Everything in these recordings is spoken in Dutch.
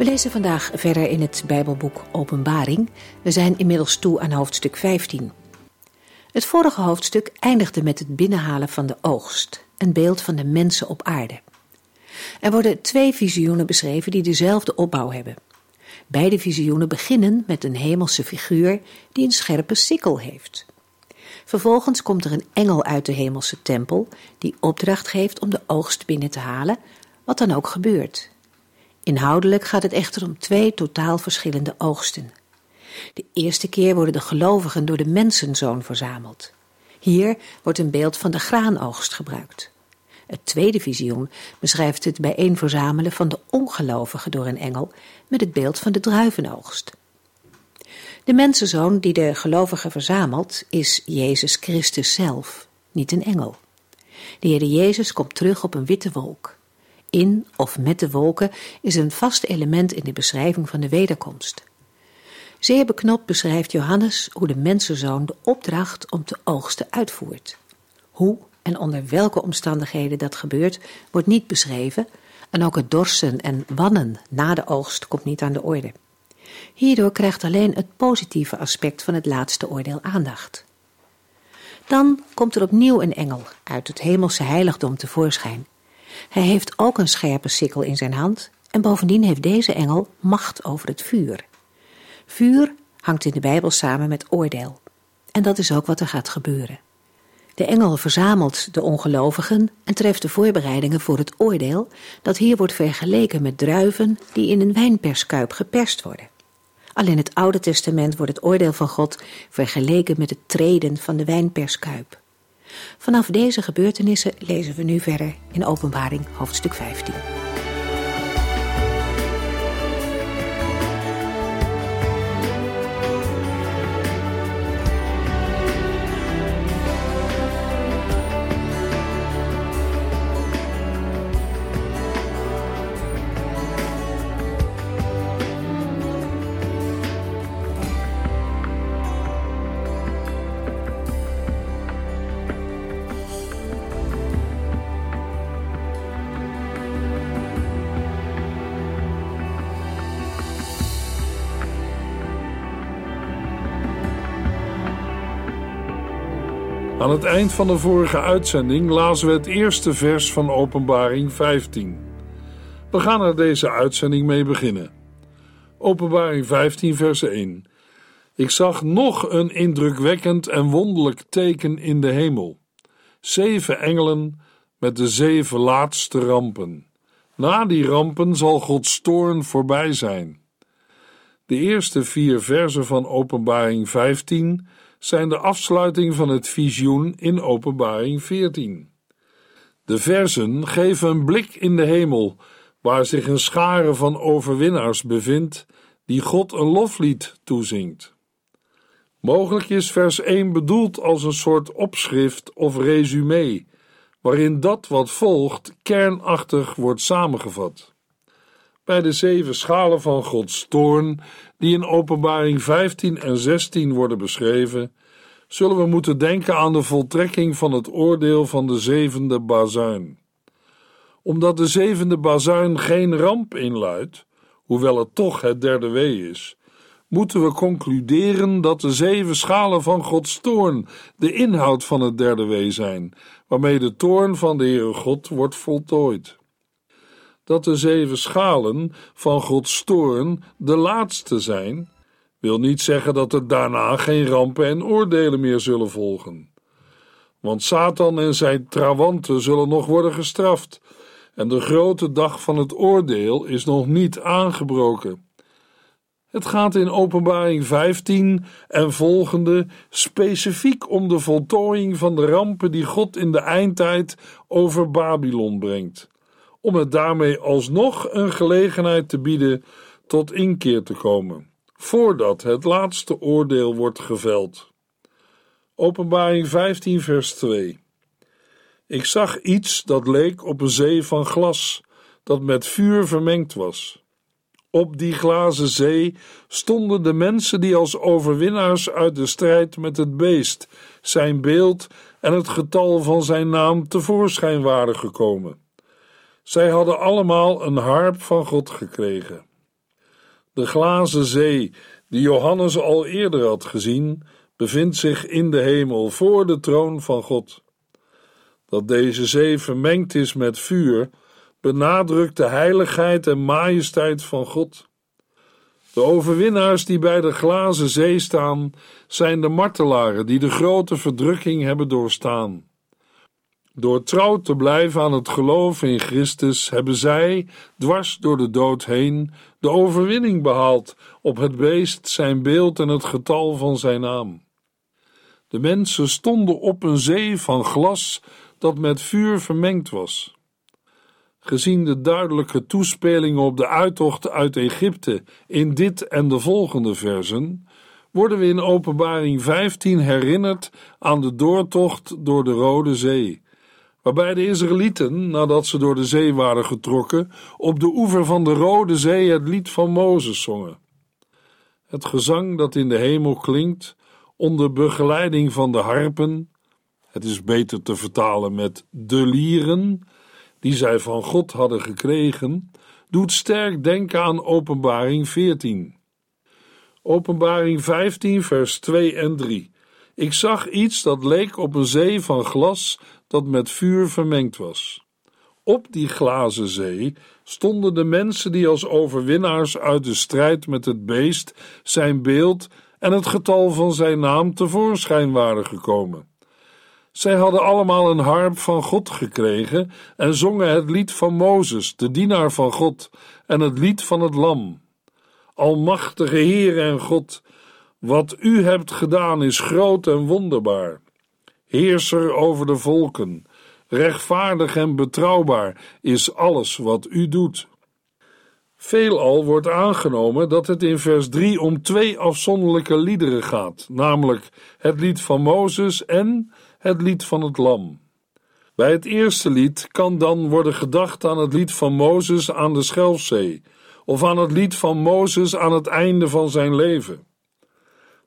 We lezen vandaag verder in het Bijbelboek Openbaring. We zijn inmiddels toe aan hoofdstuk 15. Het vorige hoofdstuk eindigde met het binnenhalen van de oogst, een beeld van de mensen op aarde. Er worden twee visioenen beschreven die dezelfde opbouw hebben. Beide visioenen beginnen met een hemelse figuur die een scherpe sikkel heeft. Vervolgens komt er een engel uit de hemelse tempel die opdracht geeft om de oogst binnen te halen, wat dan ook gebeurt. Inhoudelijk gaat het echter om twee totaal verschillende oogsten. De eerste keer worden de gelovigen door de mensenzoon verzameld. Hier wordt een beeld van de graanoogst gebruikt. Het tweede visioen beschrijft het bijeenverzamelen van de ongelovigen door een engel met het beeld van de druivenoogst. De mensenzoon die de gelovigen verzamelt is Jezus Christus zelf, niet een engel. De Heer Jezus komt terug op een witte wolk. In of met de wolken is een vast element in de beschrijving van de wederkomst. Zeer beknopt beschrijft Johannes hoe de mensenzoon de opdracht om te oogsten uitvoert. Hoe en onder welke omstandigheden dat gebeurt, wordt niet beschreven, en ook het dorsen en wannen na de oogst komt niet aan de orde. Hierdoor krijgt alleen het positieve aspect van het laatste oordeel aandacht. Dan komt er opnieuw een engel uit het hemelse heiligdom tevoorschijn. Hij heeft ook een scherpe sikkel in zijn hand en bovendien heeft deze engel macht over het vuur. Vuur hangt in de Bijbel samen met oordeel. En dat is ook wat er gaat gebeuren. De engel verzamelt de ongelovigen en treft de voorbereidingen voor het oordeel, dat hier wordt vergeleken met druiven die in een wijnperskuip geperst worden. Al in het Oude Testament wordt het oordeel van God vergeleken met het treden van de wijnperskuip. Vanaf deze gebeurtenissen lezen we nu verder in Openbaring hoofdstuk 15. Aan het eind van de vorige uitzending lazen we het eerste vers van Openbaring 15. We gaan er deze uitzending mee beginnen. Openbaring 15, vers 1. Ik zag nog een indrukwekkend en wonderlijk teken in de hemel. Zeven engelen met de zeven laatste rampen. Na die rampen zal Gods toorn voorbij zijn. De eerste vier versen van Openbaring 15 zijn de afsluiting van het visioen in Openbaring 14. De versen geven een blik in de hemel, waar zich een schare van overwinnaars bevindt, die God een loflied toezingt. Mogelijk is vers 1 bedoeld als een soort opschrift of resume, waarin dat wat volgt kernachtig wordt samengevat. Bij de zeven schalen van Gods toorn die in Openbaring 15 en 16 worden beschreven, zullen we moeten denken aan de voltrekking van het oordeel van de zevende bazuin. Omdat de zevende bazuin geen ramp inluidt, hoewel het toch het derde wee is, moeten we concluderen dat de zeven schalen van Gods toorn de inhoud van het derde wee zijn, waarmee de toorn van de Heere God wordt voltooid dat de zeven schalen van Gods toorn de laatste zijn, wil niet zeggen dat er daarna geen rampen en oordelen meer zullen volgen. Want Satan en zijn trawanten zullen nog worden gestraft, en de grote dag van het oordeel is nog niet aangebroken. Het gaat in Openbaring 15 en volgende specifiek om de voltooiing van de rampen die God in de eindtijd over Babylon brengt om het daarmee alsnog een gelegenheid te bieden tot inkeer te komen, voordat het laatste oordeel wordt geveld. Openbaring 15, vers 2. Ik zag iets dat leek op een zee van glas, dat met vuur vermengd was. Op die glazen zee stonden de mensen die als overwinnaars uit de strijd met het beest, zijn beeld en het getal van zijn naam tevoorschijn waren gekomen. Zij hadden allemaal een harp van God gekregen. De glazen zee, die Johannes al eerder had gezien, bevindt zich in de hemel voor de troon van God. Dat deze zee vermengd is met vuur, benadrukt de heiligheid en majesteit van God. De overwinnaars die bij de glazen zee staan, zijn de martelaren die de grote verdrukking hebben doorstaan. Door trouw te blijven aan het geloof in Christus hebben zij, dwars door de dood heen, de overwinning behaald op het beest, zijn beeld en het getal van zijn naam. De mensen stonden op een zee van glas dat met vuur vermengd was. Gezien de duidelijke toespelingen op de uittocht uit Egypte in dit en de volgende versen, worden we in Openbaring 15 herinnerd aan de doortocht door de Rode Zee, waarbij de Israëlieten, nadat ze door de zee waren getrokken, op de oever van de Rode Zee het lied van Mozes zongen. Het gezang dat in de hemel klinkt, onder begeleiding van de harpen, het is beter te vertalen met de lieren, die zij van God hadden gekregen, doet sterk denken aan Openbaring 14. Openbaring 15, vers 2 en 3. Ik zag iets dat leek op een zee van glas dat met vuur vermengd was. Op die glazen zee stonden de mensen die als overwinnaars uit de strijd met het beest, zijn beeld en het getal van zijn naam tevoorschijn waren gekomen. Zij hadden allemaal een harp van God gekregen en zongen het lied van Mozes, de dienaar van God, en het lied van het Lam. Almachtige Heer en God, wat u hebt gedaan is groot en wonderbaar. Heerser over de volken, rechtvaardig en betrouwbaar is alles wat u doet. Veelal wordt aangenomen dat het in vers 3 om twee afzonderlijke liederen gaat, namelijk het lied van Mozes en het lied van het Lam. Bij het eerste lied kan dan worden gedacht aan het lied van Mozes aan de Schelfzee, of aan het lied van Mozes aan het einde van zijn leven.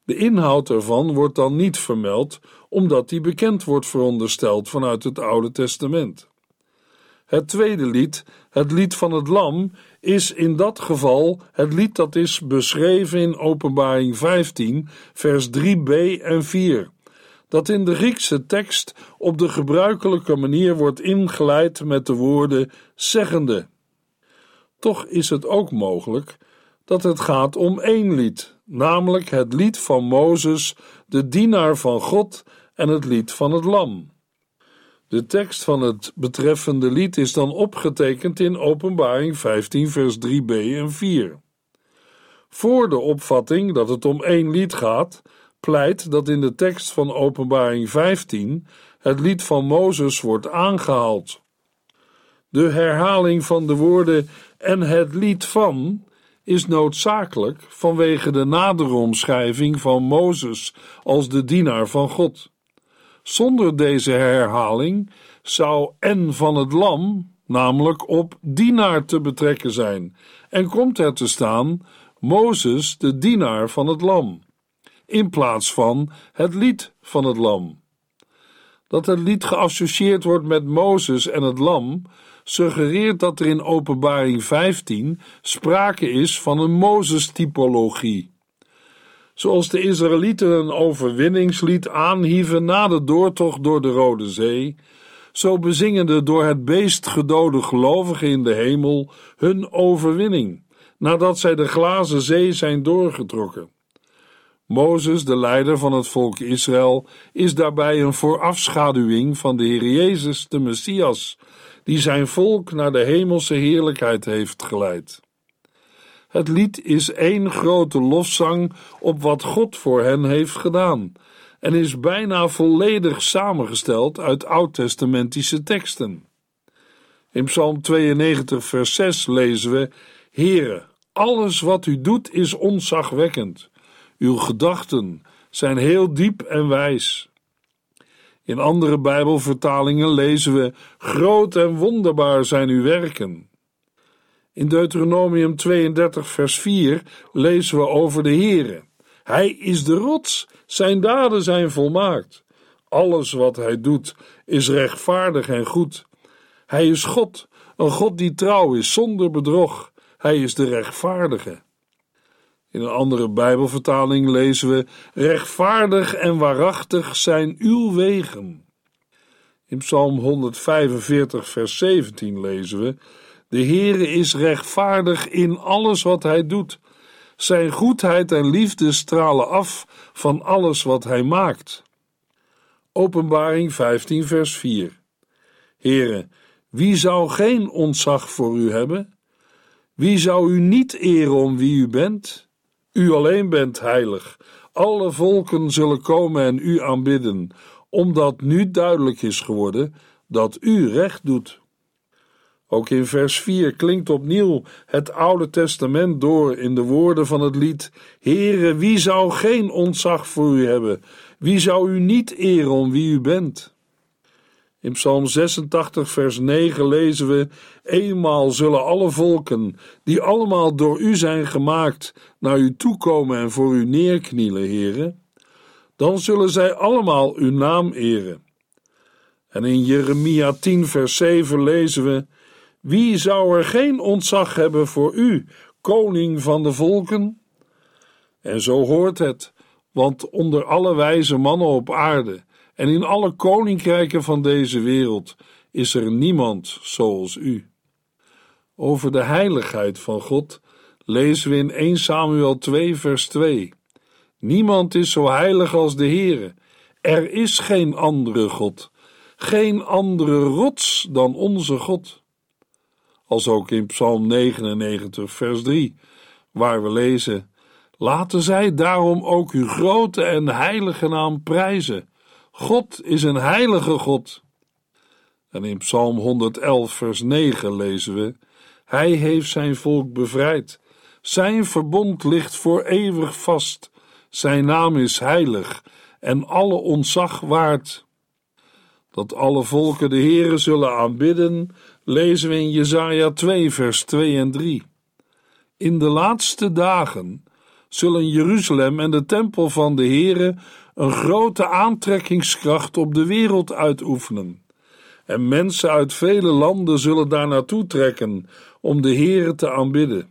De inhoud ervan wordt dan niet vermeld, omdat die bekend wordt verondersteld vanuit het Oude Testament. Het tweede lied, het lied van het Lam, is in dat geval het lied dat is beschreven in Openbaring 15, vers 3b en 4 dat in de Griekse tekst op de gebruikelijke manier wordt ingeleid met de woorden zeggende. Toch is het ook mogelijk dat het gaat om één lied, namelijk het lied van Mozes, de dienaar van God, en het lied van het Lam. De tekst van het betreffende lied is dan opgetekend in Openbaring 15, vers 3b en 4. Voor de opvatting dat het om één lied gaat, pleit dat in de tekst van Openbaring 15 het lied van Mozes wordt aangehaald. De herhaling van de woorden en het lied van is noodzakelijk vanwege de nadere omschrijving van Mozes als de dienaar van God. Zonder deze herhaling zou en van het lam namelijk op dienaar te betrekken zijn en komt er te staan Mozes de dienaar van het lam in plaats van het lied van het lam. Dat het lied geassocieerd wordt met Mozes en het lam suggereert dat er in Openbaring 15 sprake is van een Mozes-typologie. Zoals de Israëlieten een overwinningslied aanhieven na de doortocht door de Rode Zee, zo bezingen de door het beest gedode gelovigen in de hemel hun overwinning, nadat zij de glazen zee zijn doorgetrokken. Mozes, de leider van het volk Israël, is daarbij een voorafschaduwing van de Heer Jezus, de Messias, die zijn volk naar de hemelse heerlijkheid heeft geleid. Het lied is één grote lofzang op wat God voor hen heeft gedaan en is bijna volledig samengesteld uit oud-testamentische teksten. In Psalm 92, vers 6 lezen we: Heere, Alles wat u doet is onzagwekkend. Uw gedachten zijn heel diep en wijs. In andere Bijbelvertalingen lezen we: Groot en wonderbaar zijn uw werken. In Deuteronomium 32, vers 4 lezen we over de Heere. Hij is de rots, zijn daden zijn volmaakt. Alles wat hij doet is rechtvaardig en goed. Hij is God, een God die trouw is, zonder bedrog. Hij is de rechtvaardige. In een andere Bijbelvertaling lezen we: Rechtvaardig en waarachtig zijn uw wegen. In Psalm 145, vers 17 lezen we: De Heere is rechtvaardig in alles wat hij doet. Zijn goedheid en liefde stralen af van alles wat hij maakt. Openbaring 15, vers 4. Heere, wie zou geen ontzag voor u hebben? Wie zou u niet eren om wie u bent? U alleen bent heilig. Alle volken zullen komen en u aanbidden, omdat nu duidelijk is geworden dat u recht doet. Ook in vers 4 klinkt opnieuw het Oude Testament door in de woorden van het lied: Heere, wie zou geen ontzag voor u hebben? Wie zou u niet eren om wie u bent? In Psalm 86, vers 9 lezen we: Eenmaal zullen alle volken, die allemaal door u zijn gemaakt, naar u toekomen en voor u neerknielen, heren. Dan zullen zij allemaal uw naam eren. En in Jeremia 10, vers 7 lezen we: Wie zou er geen ontzag hebben voor u, koning van de volken? En zo hoort het, want onder alle wijze mannen op aarde en in alle koninkrijken van deze wereld is er niemand zoals u. Over de heiligheid van God lezen we in 1 Samuel 2 vers 2. Niemand is zo heilig als de Heere. Er is geen andere God, geen andere rots dan onze God. Als ook in Psalm 99 vers 3, waar we lezen: Laten zij daarom ook uw grote en heilige naam prijzen God is een heilige God. En in Psalm 111, vers 9 lezen we: Hij heeft zijn volk bevrijd. Zijn verbond ligt voor eeuwig vast. Zijn naam is heilig en alle ontzag waard. Dat alle volken de Heere zullen aanbidden, lezen we in Jesaja 2, vers 2 en 3. In de laatste dagen zullen Jeruzalem en de tempel van de Heere een grote aantrekkingskracht op de wereld uitoefenen. En mensen uit vele landen zullen daar naartoe trekken om de Heere te aanbidden.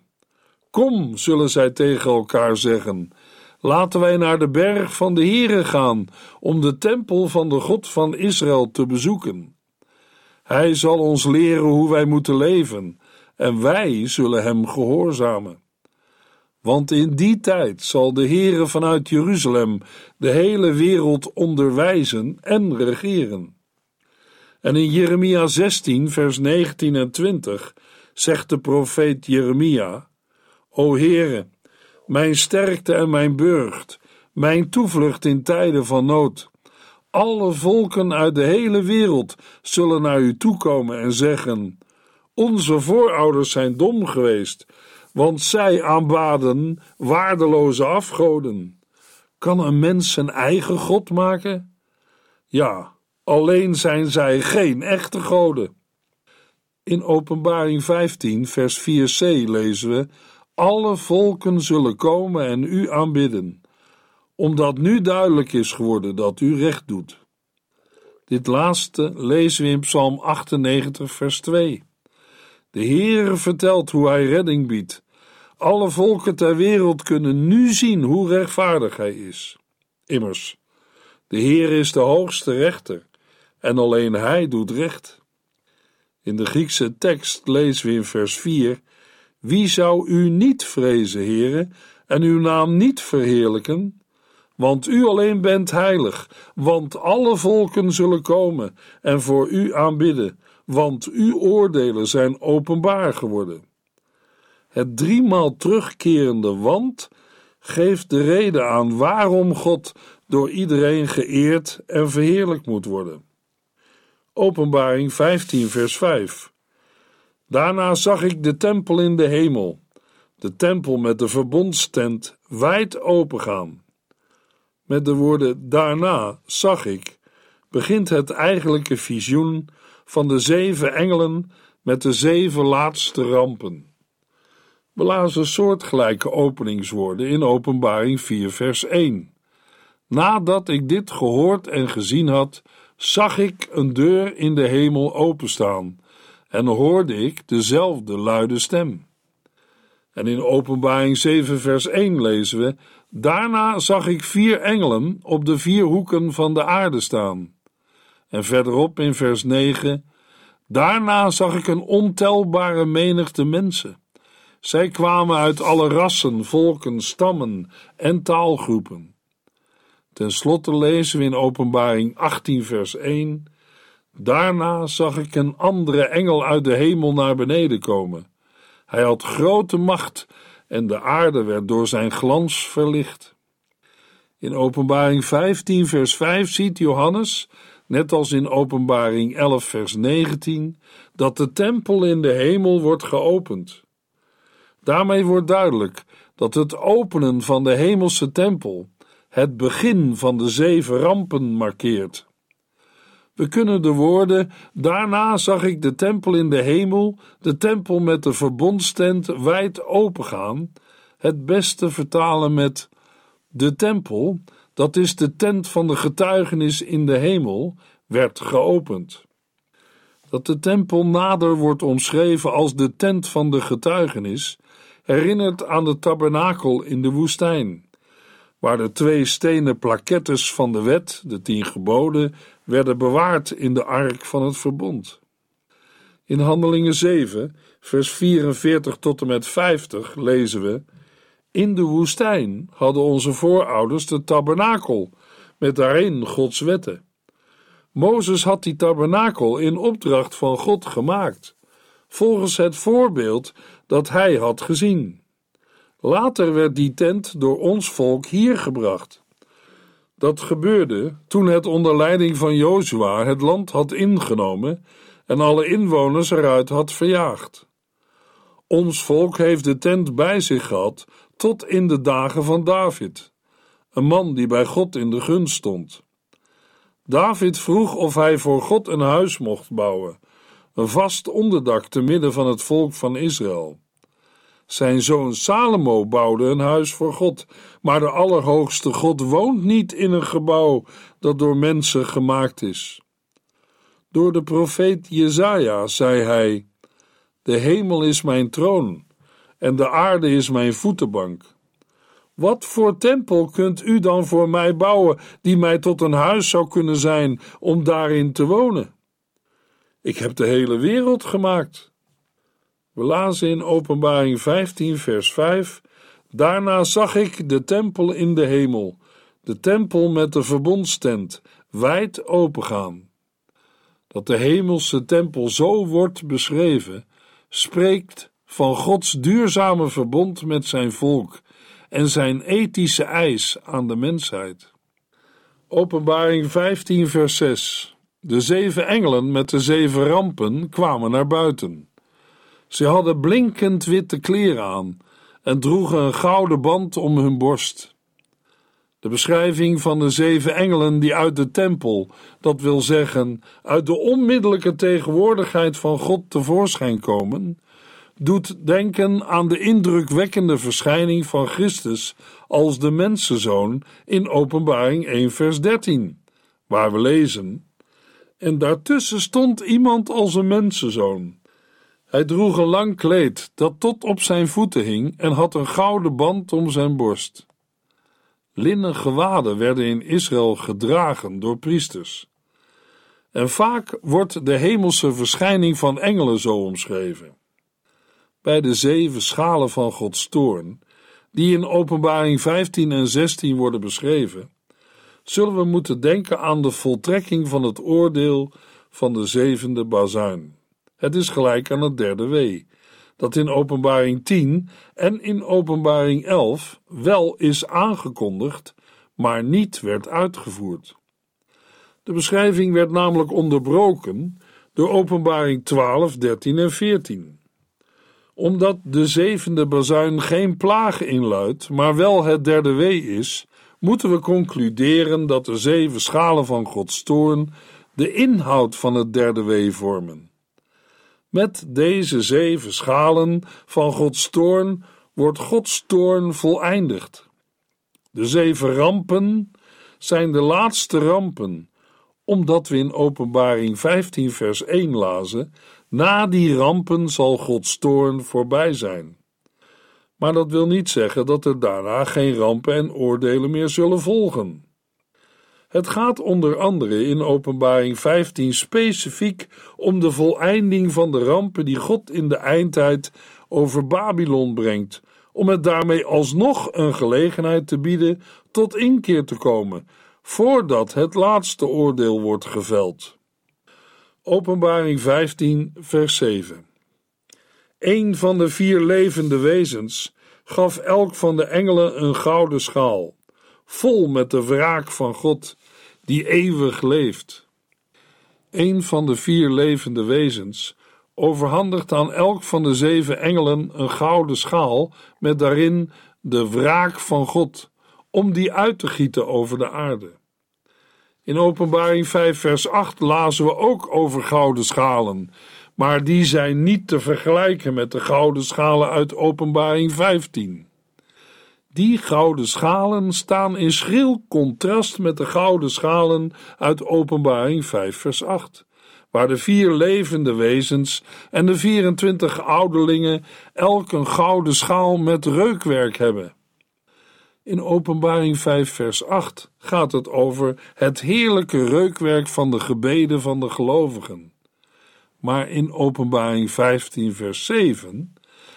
Kom, zullen zij tegen elkaar zeggen, laten wij naar de berg van de Heere gaan om de tempel van de God van Israël te bezoeken. Hij zal ons leren hoe wij moeten leven en wij zullen hem gehoorzamen. Want in die tijd zal de Heere vanuit Jeruzalem de hele wereld onderwijzen en regeren. En in Jeremia 16, vers 19 en 20 zegt de profeet Jeremia: O Heere, mijn sterkte en mijn burcht, mijn toevlucht in tijden van nood. Alle volken uit de hele wereld zullen naar u toekomen en zeggen: Onze voorouders zijn dom geweest want zij aanbaden waardeloze afgoden. Kan een mens zijn eigen God maken? Ja, alleen zijn zij geen echte goden. In Openbaring 15, vers 4c lezen we: Alle volken zullen komen en u aanbidden, omdat nu duidelijk is geworden dat u recht doet. Dit laatste lezen we in Psalm 98, vers 2. De Heere vertelt hoe hij redding biedt. Alle volken ter wereld kunnen nu zien hoe rechtvaardig hij is. Immers, de Heer is de hoogste rechter en alleen hij doet recht. In de Griekse tekst lezen we in vers 4: Wie zou u niet vrezen, Heere, en uw naam niet verheerlijken? Want u alleen bent heilig, want alle volken zullen komen en voor u aanbidden, want uw oordelen zijn openbaar geworden. Het driemaal terugkerende want geeft de reden aan waarom God door iedereen geëerd en verheerlijk moet worden. Openbaring 15, vers 5. Daarna zag ik de tempel in de hemel, de tempel met de verbondstent wijd opengaan. Met de woorden daarna zag ik, begint het eigenlijke visioen van de zeven engelen met de zeven laatste rampen. We lazen soortgelijke openingswoorden in Openbaring 4, vers 1. Nadat ik dit gehoord en gezien had, zag ik een deur in de hemel openstaan en hoorde ik dezelfde luide stem. En in Openbaring 7, vers 1 lezen we: Daarna zag ik vier engelen op de vier hoeken van de aarde staan. En verderop in vers 9: Daarna zag ik een ontelbare menigte mensen. Zij kwamen uit alle rassen, volken, stammen en taalgroepen. Ten slotte lezen we in Openbaring 18, vers 1: Daarna zag ik een andere engel uit de hemel naar beneden komen. Hij had grote macht en de aarde werd door zijn glans verlicht. In Openbaring 15, vers 5 ziet Johannes, net als in Openbaring 11, vers 19, dat de tempel in de hemel wordt geopend. Daarmee wordt duidelijk dat het openen van de hemelse tempel het begin van de zeven rampen markeert. We kunnen de woorden: Daarna zag ik de tempel in de hemel, de tempel met de verbondstent wijd opengaan, het beste vertalen met: De tempel, dat is de tent van de getuigenis in de hemel, werd geopend. Dat de tempel nader wordt omschreven als de tent van de getuigenis, herinnert aan de tabernakel in de woestijn, waar de twee stenen plakettes van de wet, de tien geboden, werden bewaard in de ark van het verbond. In Handelingen 7, vers 44 tot en met 50 lezen we: In de woestijn hadden onze voorouders de tabernakel, met daarin Gods wetten. Mozes had die tabernakel in opdracht van God gemaakt, volgens het voorbeeld dat hij had gezien. Later werd die tent door ons volk hier gebracht. Dat gebeurde toen het onder leiding van Jozua het land had ingenomen en alle inwoners eruit had verjaagd. Ons volk heeft de tent bij zich gehad tot in de dagen van David, een man die bij God in de gunst stond. David vroeg of hij voor God een huis mocht bouwen, een vast onderdak te midden van het volk van Israël. Zijn zoon Salomo bouwde een huis voor God, maar de Allerhoogste God woont niet in een gebouw dat door mensen gemaakt is. Door de profeet Jezaja zei hij: De hemel is mijn troon en de aarde is mijn voetenbank. Wat voor tempel kunt u dan voor mij bouwen, die mij tot een huis zou kunnen zijn om daarin te wonen? Ik heb de hele wereld gemaakt. We lazen in Openbaring 15, vers 5: Daarna zag ik de tempel in de hemel, de tempel met de verbondstent, wijd opengaan. Dat de hemelse tempel zo wordt beschreven, spreekt van Gods duurzame verbond met zijn volk en zijn ethische eis aan de mensheid. Openbaring 15, vers 6. De zeven engelen met de zeven rampen kwamen naar buiten. Ze hadden blinkend witte kleren aan en droegen een gouden band om hun borst. De beschrijving van de zeven engelen die uit de tempel, dat wil zeggen uit de onmiddellijke tegenwoordigheid van God tevoorschijn komen, doet denken aan de indrukwekkende verschijning van Christus als de mensenzoon in Openbaring 1 vers 13, waar we lezen: En daartussen stond iemand als een mensenzoon hij droeg een lang kleed dat tot op zijn voeten hing en had een gouden band om zijn borst. Linnen gewaden werden in Israël gedragen door priesters. En vaak wordt de hemelse verschijning van engelen zo omschreven. Bij de zeven schalen van Gods toorn, die in Openbaring 15 en 16 worden beschreven, zullen we moeten denken aan de voltrekking van het oordeel van de zevende bazuin. Het is gelijk aan het derde wee, dat in Openbaring 10 en in Openbaring 11 wel is aangekondigd, maar niet werd uitgevoerd. De beschrijving werd namelijk onderbroken door Openbaring 12, 13 en 14. Omdat de zevende bazuin geen plaag inluidt, maar wel het derde wee is, moeten we concluderen dat de zeven schalen van Gods toorn de inhoud van het derde wee vormen. Met deze zeven schalen van Gods toorn wordt Gods toorn voleindigd. De zeven rampen zijn de laatste rampen, omdat we in Openbaring 15, vers 1 lazen: Na die rampen zal Gods toorn voorbij zijn. Maar dat wil niet zeggen dat er daarna geen rampen en oordelen meer zullen volgen. Het gaat onder andere in Openbaring 15 specifiek om de voleinding van de rampen die God in de eindtijd over Babylon brengt, om het daarmee alsnog een gelegenheid te bieden tot inkeer te komen, voordat het laatste oordeel wordt geveld. Openbaring 15, vers 7. Een van de vier levende wezens gaf elk van de engelen een gouden schaal, vol met de wraak van God, die eeuwig leeft. Een van de vier levende wezens overhandigt aan elk van de zeven engelen een gouden schaal met daarin de wraak van God, om die uit te gieten over de aarde. In Openbaring 5, vers 8 lazen we ook over gouden schalen, maar die zijn niet te vergelijken met de gouden schalen uit Openbaring 15. Die gouden schalen staan in schril contrast met de gouden schalen uit Openbaring 5, vers 8 waar de vier levende wezens en de 24 ouderlingen elk een gouden schaal met reukwerk hebben. In Openbaring 5, vers 8 gaat het over het heerlijke reukwerk van de gebeden van de gelovigen. Maar in Openbaring 15, vers 7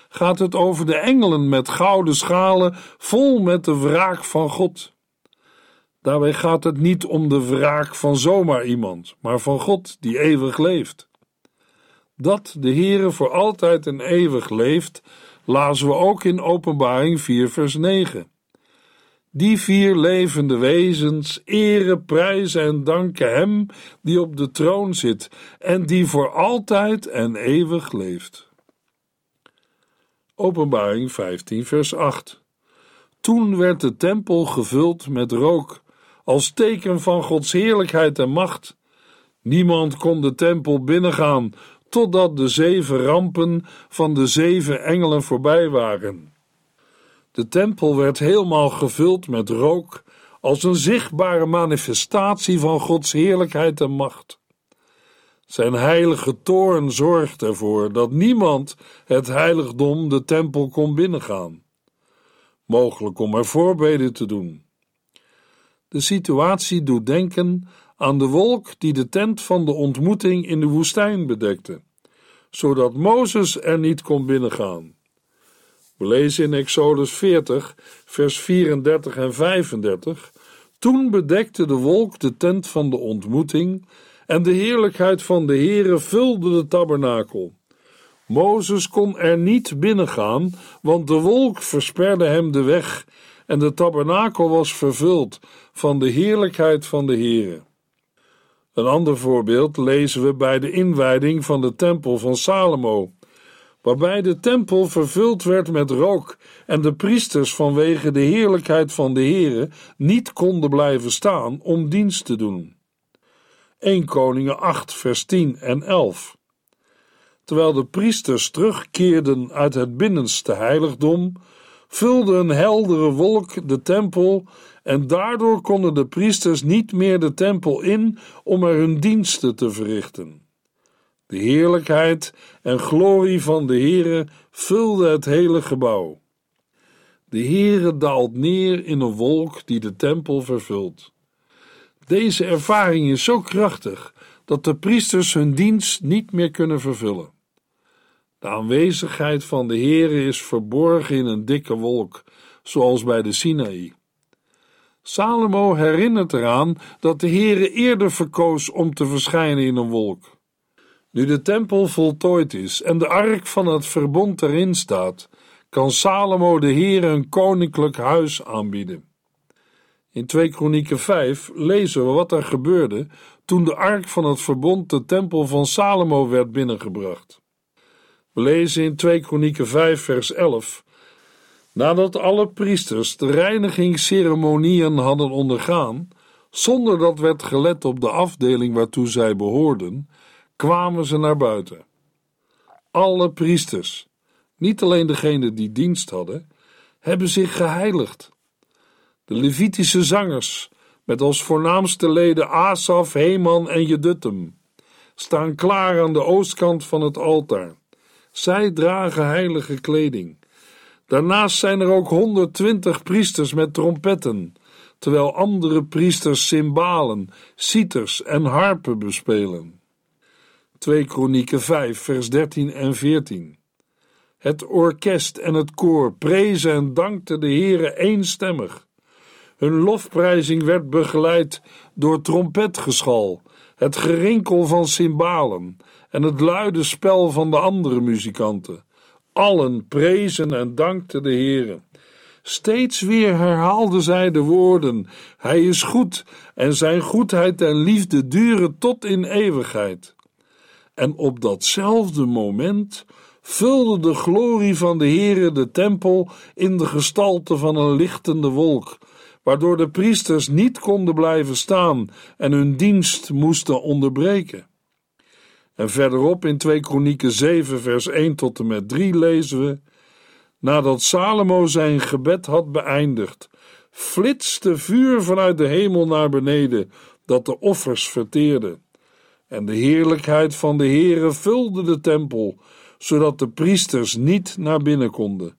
gaat het over de engelen met gouden schalen vol met de wraak van God. Daarbij gaat het niet om de wraak van zomaar iemand, maar van God die eeuwig leeft. Dat de Heere voor altijd en eeuwig leeft, lazen we ook in Openbaring 4 vers 9. Die vier levende wezens eren, prijzen en danken Hem die op de troon zit en die voor altijd en eeuwig leeft. Openbaring 15 vers 8 Toen werd de tempel gevuld met rook als teken van Gods heerlijkheid en macht. Niemand kon de tempel binnengaan totdat de zeven rampen van de zeven engelen voorbij waren. De tempel werd helemaal gevuld met rook, als een zichtbare manifestatie van Gods heerlijkheid en macht. Zijn heilige toorn zorgde ervoor dat niemand het heiligdom, de tempel, kon binnengaan. Mogelijk om er voorbeden te doen. De situatie doet denken aan de wolk die de tent van de ontmoeting in de woestijn bedekte, zodat Mozes er niet kon binnengaan. We lezen in Exodus 40, vers 34 en 35. Toen bedekte de wolk de tent van de ontmoeting en de heerlijkheid van de Heere vulde de tabernakel. Mozes kon er niet binnengaan, want de wolk versperde hem de weg en de tabernakel was vervuld van de heerlijkheid van de Heere. Een ander voorbeeld lezen we bij de inwijding van de tempel van Salomo, waarbij de tempel vervuld werd met rook en de priesters vanwege de heerlijkheid van de Heere niet konden blijven staan om dienst te doen. 1 Koningen 8 vers 10 en 11 Terwijl de priesters terugkeerden uit het binnenste heiligdom, vulde een heldere wolk de tempel en daardoor konden de priesters niet meer de tempel in om er hun diensten te verrichten. De heerlijkheid en glorie van de Heere vulde het hele gebouw. De Heere daalt neer in een wolk die de tempel vervult. Deze ervaring is zo krachtig dat de priesters hun dienst niet meer kunnen vervullen. De aanwezigheid van de Heere is verborgen in een dikke wolk, zoals bij de Sinaï. Salomo herinnert eraan dat de Heere eerder verkoos om te verschijnen in een wolk. Nu de tempel voltooid is en de ark van het verbond erin staat, kan Salomo de Heere een koninklijk huis aanbieden. In 2 Kronieken 5 lezen we wat er gebeurde toen de ark van het verbond de tempel van Salomo werd binnengebracht. We lezen in 2 Kronieken 5 vers 11 Nadat alle priesters de reinigingsceremonieën hadden ondergaan, zonder dat werd gelet op de afdeling waartoe zij behoorden, kwamen ze naar buiten. Alle priesters, niet alleen degenen die dienst hadden, hebben zich geheiligd. De Levitische zangers, met als voornaamste leden Asaf, Heman en Jedutum, staan klaar aan de oostkant van het altaar. Zij dragen heilige kleding. Daarnaast zijn er ook 120 priesters met trompetten, terwijl andere priesters cymbalen, citers en harpen bespelen. 2 Kronieken 5, vers 13 en 14. Het orkest en het koor prezen en dankten de Heere eenstemmig. Hun lofprijzing werd begeleid door trompetgeschal, het gerinkel van cymbalen en het luide spel van de andere muzikanten. Allen prezen en dankten de Heere. Steeds weer herhaalden zij de woorden: Hij is goed en zijn goedheid en liefde duren tot in eeuwigheid. En op datzelfde moment vulde de glorie van de Heere de tempel in de gestalte van een lichtende wolk, waardoor de priesters niet konden blijven staan en hun dienst moesten onderbreken. En verderop in 2 Kronieken 7 vers 1 tot en met 3 lezen we Nadat Salomo zijn gebed had beëindigd, flitste vuur vanuit de hemel naar beneden, dat de offers verteerde. En de heerlijkheid van de Heere vulde de tempel, zodat de priesters niet naar binnen konden.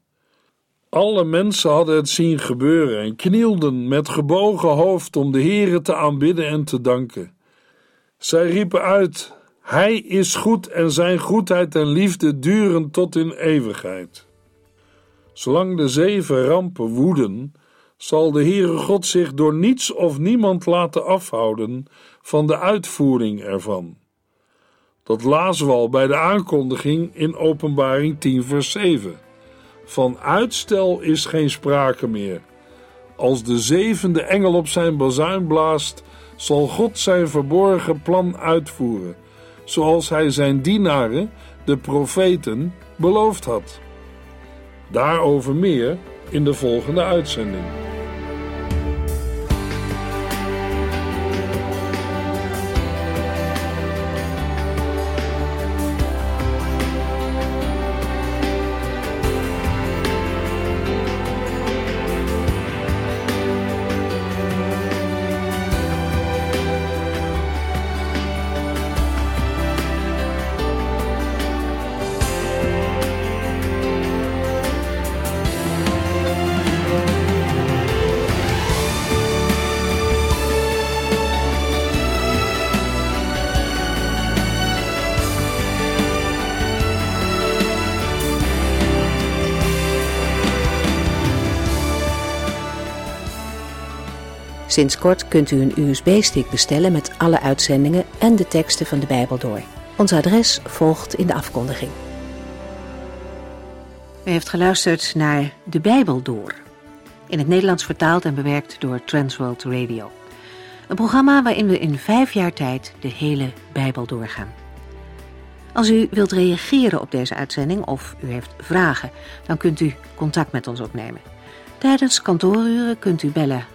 Alle mensen hadden het zien gebeuren en knielden met gebogen hoofd om de Heere te aanbidden en te danken. Zij riepen uit: Hij is goed en zijn goedheid en liefde duren tot in eeuwigheid. Zolang de zeven rampen woeden, zal de Heere God zich door niets of niemand laten afhouden van de uitvoering ervan. Dat lazen we al bij de aankondiging in Openbaring 10, vers 7. Van uitstel is geen sprake meer. Als de zevende engel op zijn bazuin blaast, zal God zijn verborgen plan uitvoeren, zoals hij zijn dienaren, de profeten, beloofd had. Daarover meer in de volgende uitzending. Sinds kort kunt u een USB-stick bestellen met alle uitzendingen en de teksten van de Bijbel door. Ons adres volgt in de afkondiging. U heeft geluisterd naar De Bijbel Door. In het Nederlands vertaald en bewerkt door Transworld Radio. Een programma waarin we in vijf jaar tijd de hele Bijbel doorgaan. Als u wilt reageren op deze uitzending of u heeft vragen, dan kunt u contact met ons opnemen. Tijdens kantooruren kunt u bellen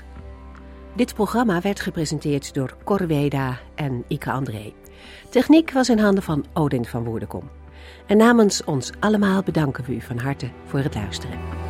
Dit programma werd gepresenteerd door Corweda en Ike André. Techniek was in handen van Odin van Woerdenkom. En namens ons allemaal bedanken we u van harte voor het luisteren.